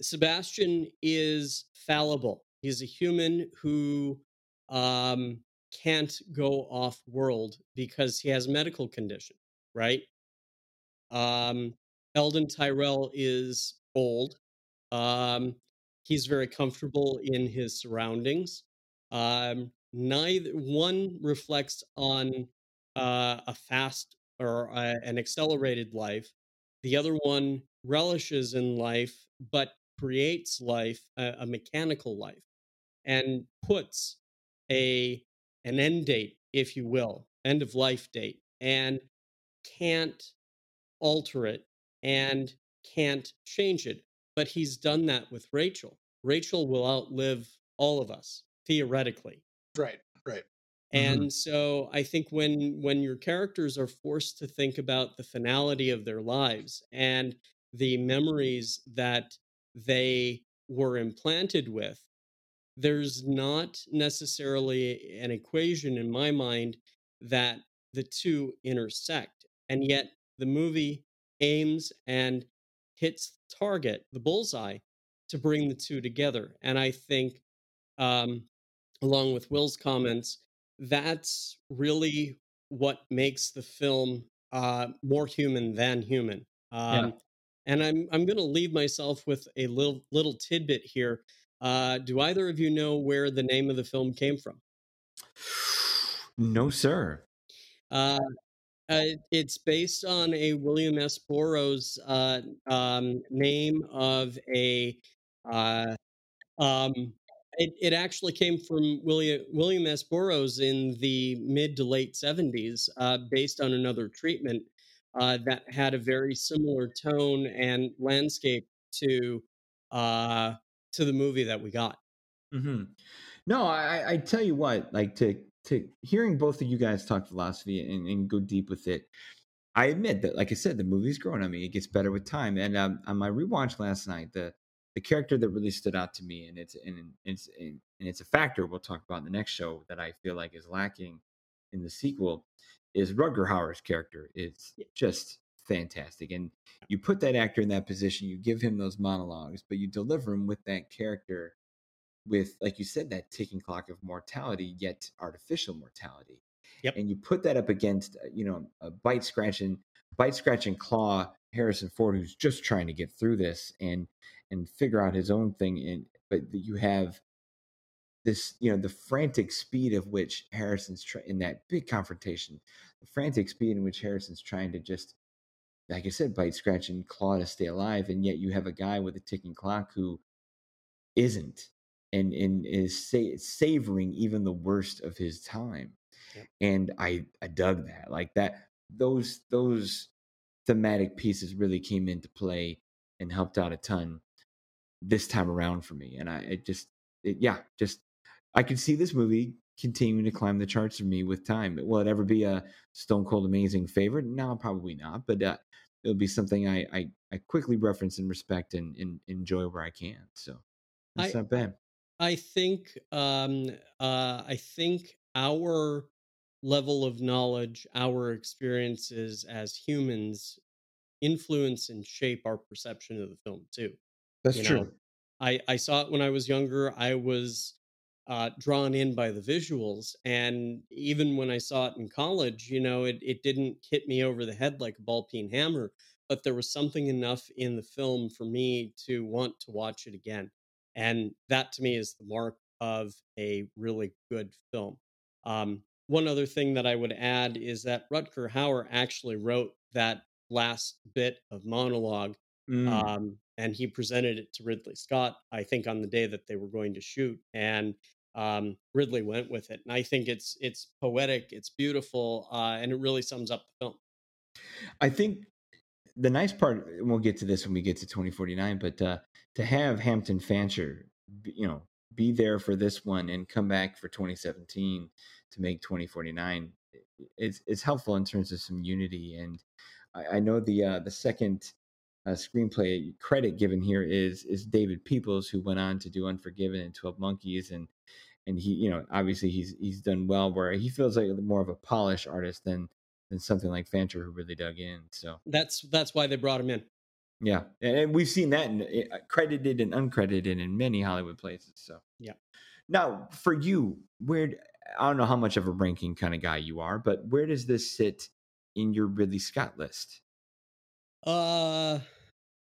Sebastian is fallible. He's a human who um, can't go off world because he has a medical condition, right? Um, Eldon Tyrell is old. Um, he's very comfortable in his surroundings. Um, neither one reflects on uh, a fast or uh, an accelerated life. The other one relishes in life, but creates life, a, a mechanical life, and puts a an end date, if you will, end of life date, and can't alter it and can't change it. But he's done that with Rachel. Rachel will outlive all of us theoretically. Right, right. And Mhm. so I think when when your characters are forced to think about the finality of their lives and the memories that they were implanted with, there's not necessarily an equation in my mind that the two intersect. And yet the movie aims and hits the target, the bullseye, to bring the two together. And I think, um, along with Will's comments, that's really what makes the film uh, more human than human. Um, And I'm I'm going to leave myself with a little little tidbit here. Uh, do either of you know where the name of the film came from? No, sir. Uh, uh, it's based on a William S. Burroughs uh, um, name of a. Uh, um, it, it actually came from William William S. Burroughs in the mid to late seventies, uh, based on another treatment uh, that had a very similar tone and landscape to uh, to the movie that we got. hmm No, I, I- I tell you what, like to to hearing both of you guys talk philosophy and, and go deep with it. I admit that, like I said, the movie's growing on me. It gets better with time. And um, on my rewatch last night, the the character that really stood out to me, and it's and it's and it's a factor we'll talk about in the next show that I feel like is lacking in the sequel, is Rutger Hauer's character. It's just fantastic, and you put that actor in that position, you give him those monologues, but you deliver him with that character with like you said that ticking clock of mortality yet artificial mortality Yep. and you put that up against uh, you know a bite scratching bite scratching claw harrison ford who's just trying to get through this and and figure out his own thing and but you have this you know the frantic speed of which harrison's try- in that big confrontation the frantic speed in which harrison's trying to just like i said bite scratch and claw to stay alive and yet you have a guy with a ticking clock who isn't and and is sa- savoring even the worst of his time Yep. and i i dug that like that those those thematic pieces really came into play and helped out a ton this time around for me and i it just it, yeah just i could see this movie continuing to climb the charts for me with time. Will it ever be a stone cold amazing favorite? No probably not but uh, it'll be something I, I i quickly reference and respect and, and enjoy where i can so that's I- not bad. I think um, uh, I think our level of knowledge, our experiences as humans, influence and shape our perception of the film too. That's you true know, I I saw it when I was younger. I was uh, drawn in by the visuals, and even when I saw it in college, you know, it it didn't hit me over the head like a ball peen hammer. But there was something enough in the film for me to want to watch it again, and that to me is the mark of a really good film. Um, one other thing that I would add is that Rutger Hauer actually wrote that last bit of monologue Mm, um, and he presented it to Ridley Scott, I think, on the day that they were going to shoot, and um, Ridley went with it. And I think it's it's poetic, it's beautiful, uh, and it really sums up the film. I think the nice part, and we'll get to this when we get to 2049, but uh, to have Hampton Fancher, you know, be there for this one and come back for 2017 to make 2049, it's it's helpful in terms of some unity. And I, I know the uh, the second uh, screenplay credit given here is is David Peoples, who went on to do Unforgiven and 12 Monkeys, and and he, you know, obviously he's he's done well where he feels like more of a polished artist than than something like Fancher who really dug in. So that's that's why they brought him in. Yeah, and we've seen that in, eh, credited and uncredited in many Hollywood places. So yeah. Now, for you, where I don't know how much of a ranking kind of guy you are, but where does this sit in your Ridley Scott list? Uh,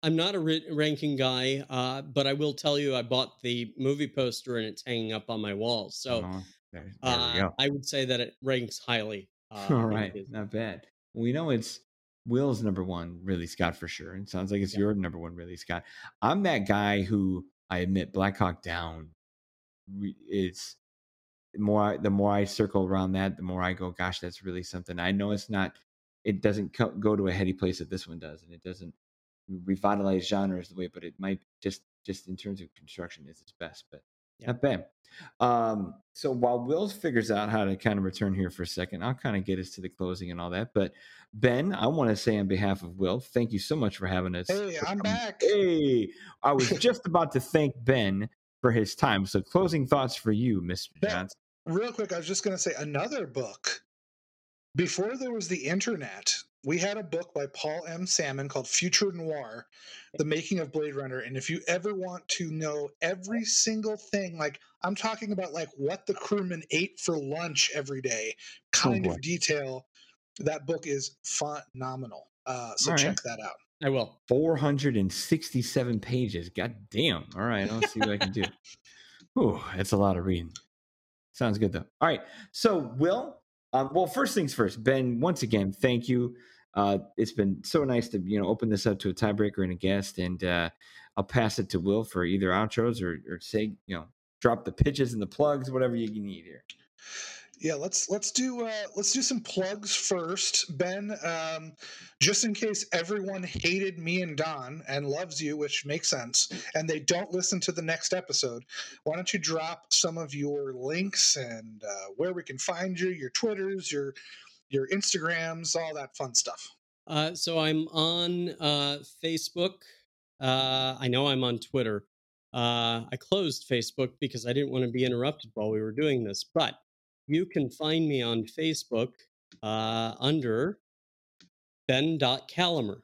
I'm not a ranking guy, uh, but I will tell you, I bought the movie poster and it's hanging up on my wall. So oh, there, there uh, I would say that it ranks highly. Uh, All right, not bad. We know it's Will's number one, Ridley Scott for sure. and sounds like it's yeah. your number one, Ridley Scott. I'm that guy who I admit Black Hawk Down. It's the more I, the more I circle around that, the more I go, gosh, that's really something. I know it's not. It doesn't co- go to a heady place that this one does, and it doesn't revitalize genres the way, but it might just just in terms of construction is its best. But yeah. not bad. Um, so while Will figures out how to kind of return here for a second, I'll kind of get us to the closing and all that. But Ben, I want to say on behalf of Will, thank you so much for having us. Hey, I'm back. Hey, I was just about to thank Ben for his time. So closing thoughts for you, Mr. Johnson. Real quick, I was just going to say another book. Before there was the internet, we had a book by Paul M. Sammon called Future Noir, The Making of Blade Runner. And if you ever want to know every single thing, like I'm talking about like what the crewman ate for lunch every day, kind oh of detail, that book is phenomenal. Uh, so All check right. that out. I will. 467 pages. God damn. All right. I'll see what I can do. Ooh, that's a lot of reading. Sounds good though. All right. So, Will, um, well, first things first, Ben. Once again, thank you. Uh, it's been so nice to you know open this up to a tiebreaker and a guest, and uh, I'll pass it to Will for either outros or or say you know drop the pitches and the plugs, whatever you need here yeah let's let's do uh, let's do some plugs first. Ben um, just in case everyone hated me and don and loves you which makes sense and they don't listen to the next episode why don't you drop some of your links and uh, where we can find you your twitters your your instagrams all that fun stuff? Uh, so i'm on uh, facebook. Uh, i know i'm on twitter. Uh, I closed Facebook because I didn't want to be interrupted while we were doing this. But you can find me on Facebook uh, under ben.challomer.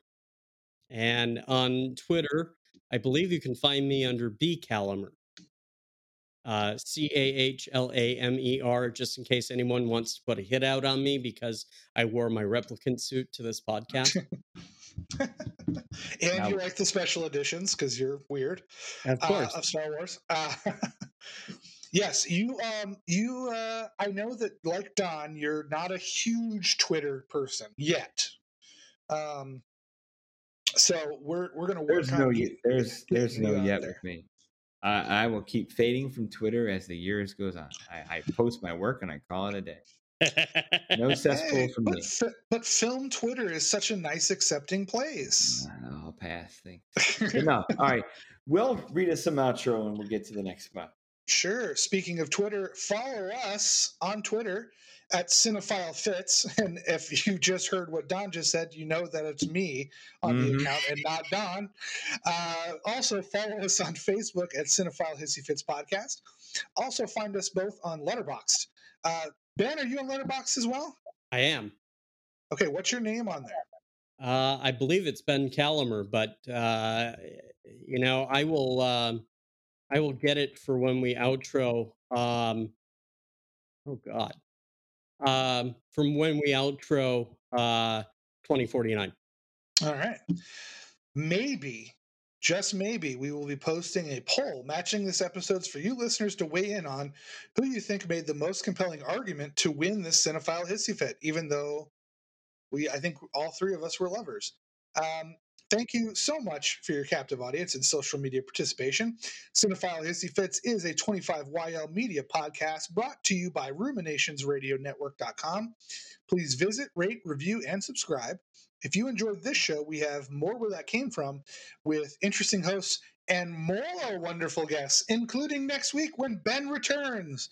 And on Twitter, I believe you can find me under B Challomer. Uh, C A H L A M E R, just in case anyone wants to put a hit out on me because I wore my replicant suit to this podcast. and now, you like the special editions because you're weird. Of course. Uh, of Star Wars. Uh, Yes, you um you uh I know that like Don, you're not a huge Twitter person yet. Um so we're we're gonna work there's no get, there's there's no yet there. with me. I, I will keep fading from Twitter as the years goes on. I, I post my work and I call it a day. no cesspool hey, from but, me. But film Twitter is such a nice accepting place. I'll pass. Thanks. no, all right. We'll read us some outro and we'll get to the next spot. Sure. Speaking of Twitter, follow us on Twitter at Cinephile Fits. And if you just heard what Don just said, you know that it's me on mm-hmm. the account and not Don. Uh, also, follow us on Facebook at Cinephile Hissy Fits Podcast. Also, find us both on Letterboxd. Uh, ben, are you on Letterboxd as well? I am. Okay, what's your name on there? Uh, I believe it's Ben Challomer, but uh, you know, I will. I will get it for when we outro. Um, oh God, um, from when we outro uh, 2049. All right. Maybe, just maybe, we will be posting a poll matching this episode's for you listeners to weigh in on who you think made the most compelling argument to win this cinephile hissy fit, even though we, I think all three of us were lovers. Um, Thank you so much for your captive audience and social media participation. Cinephile Hissy Fits is a 25YL media podcast brought to you by RuminationsRadioNetwork.com. Please visit, rate, review, and subscribe. If you enjoyed this show, we have more where that came from with interesting hosts and more wonderful guests, including next week when Ben returns.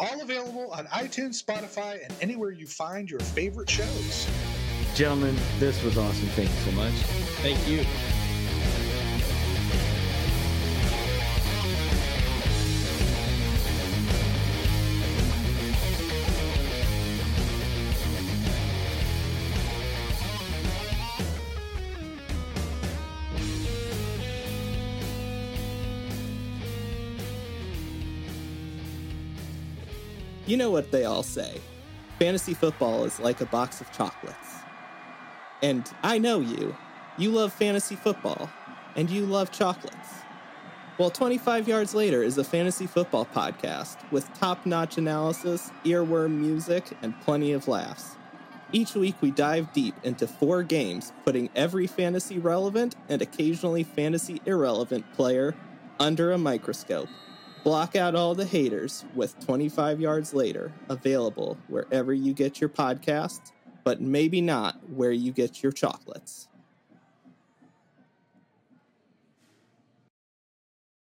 All available on iTunes, Spotify, and anywhere you find your favorite shows. Gentlemen, this was awesome. Thank you so much. Thank you. You know what they all say fantasy football is like a box of chocolates. And I know you. You love fantasy football, and you love chocolates. Well, 25 Yards Later is a fantasy football podcast with top notch analysis, earworm music, and plenty of laughs. Each week, we dive deep into four games, putting every fantasy relevant and occasionally fantasy irrelevant player under a microscope. Block out all the haters with 25 Yards Later, available wherever you get your podcasts, but maybe not where you get your chocolates.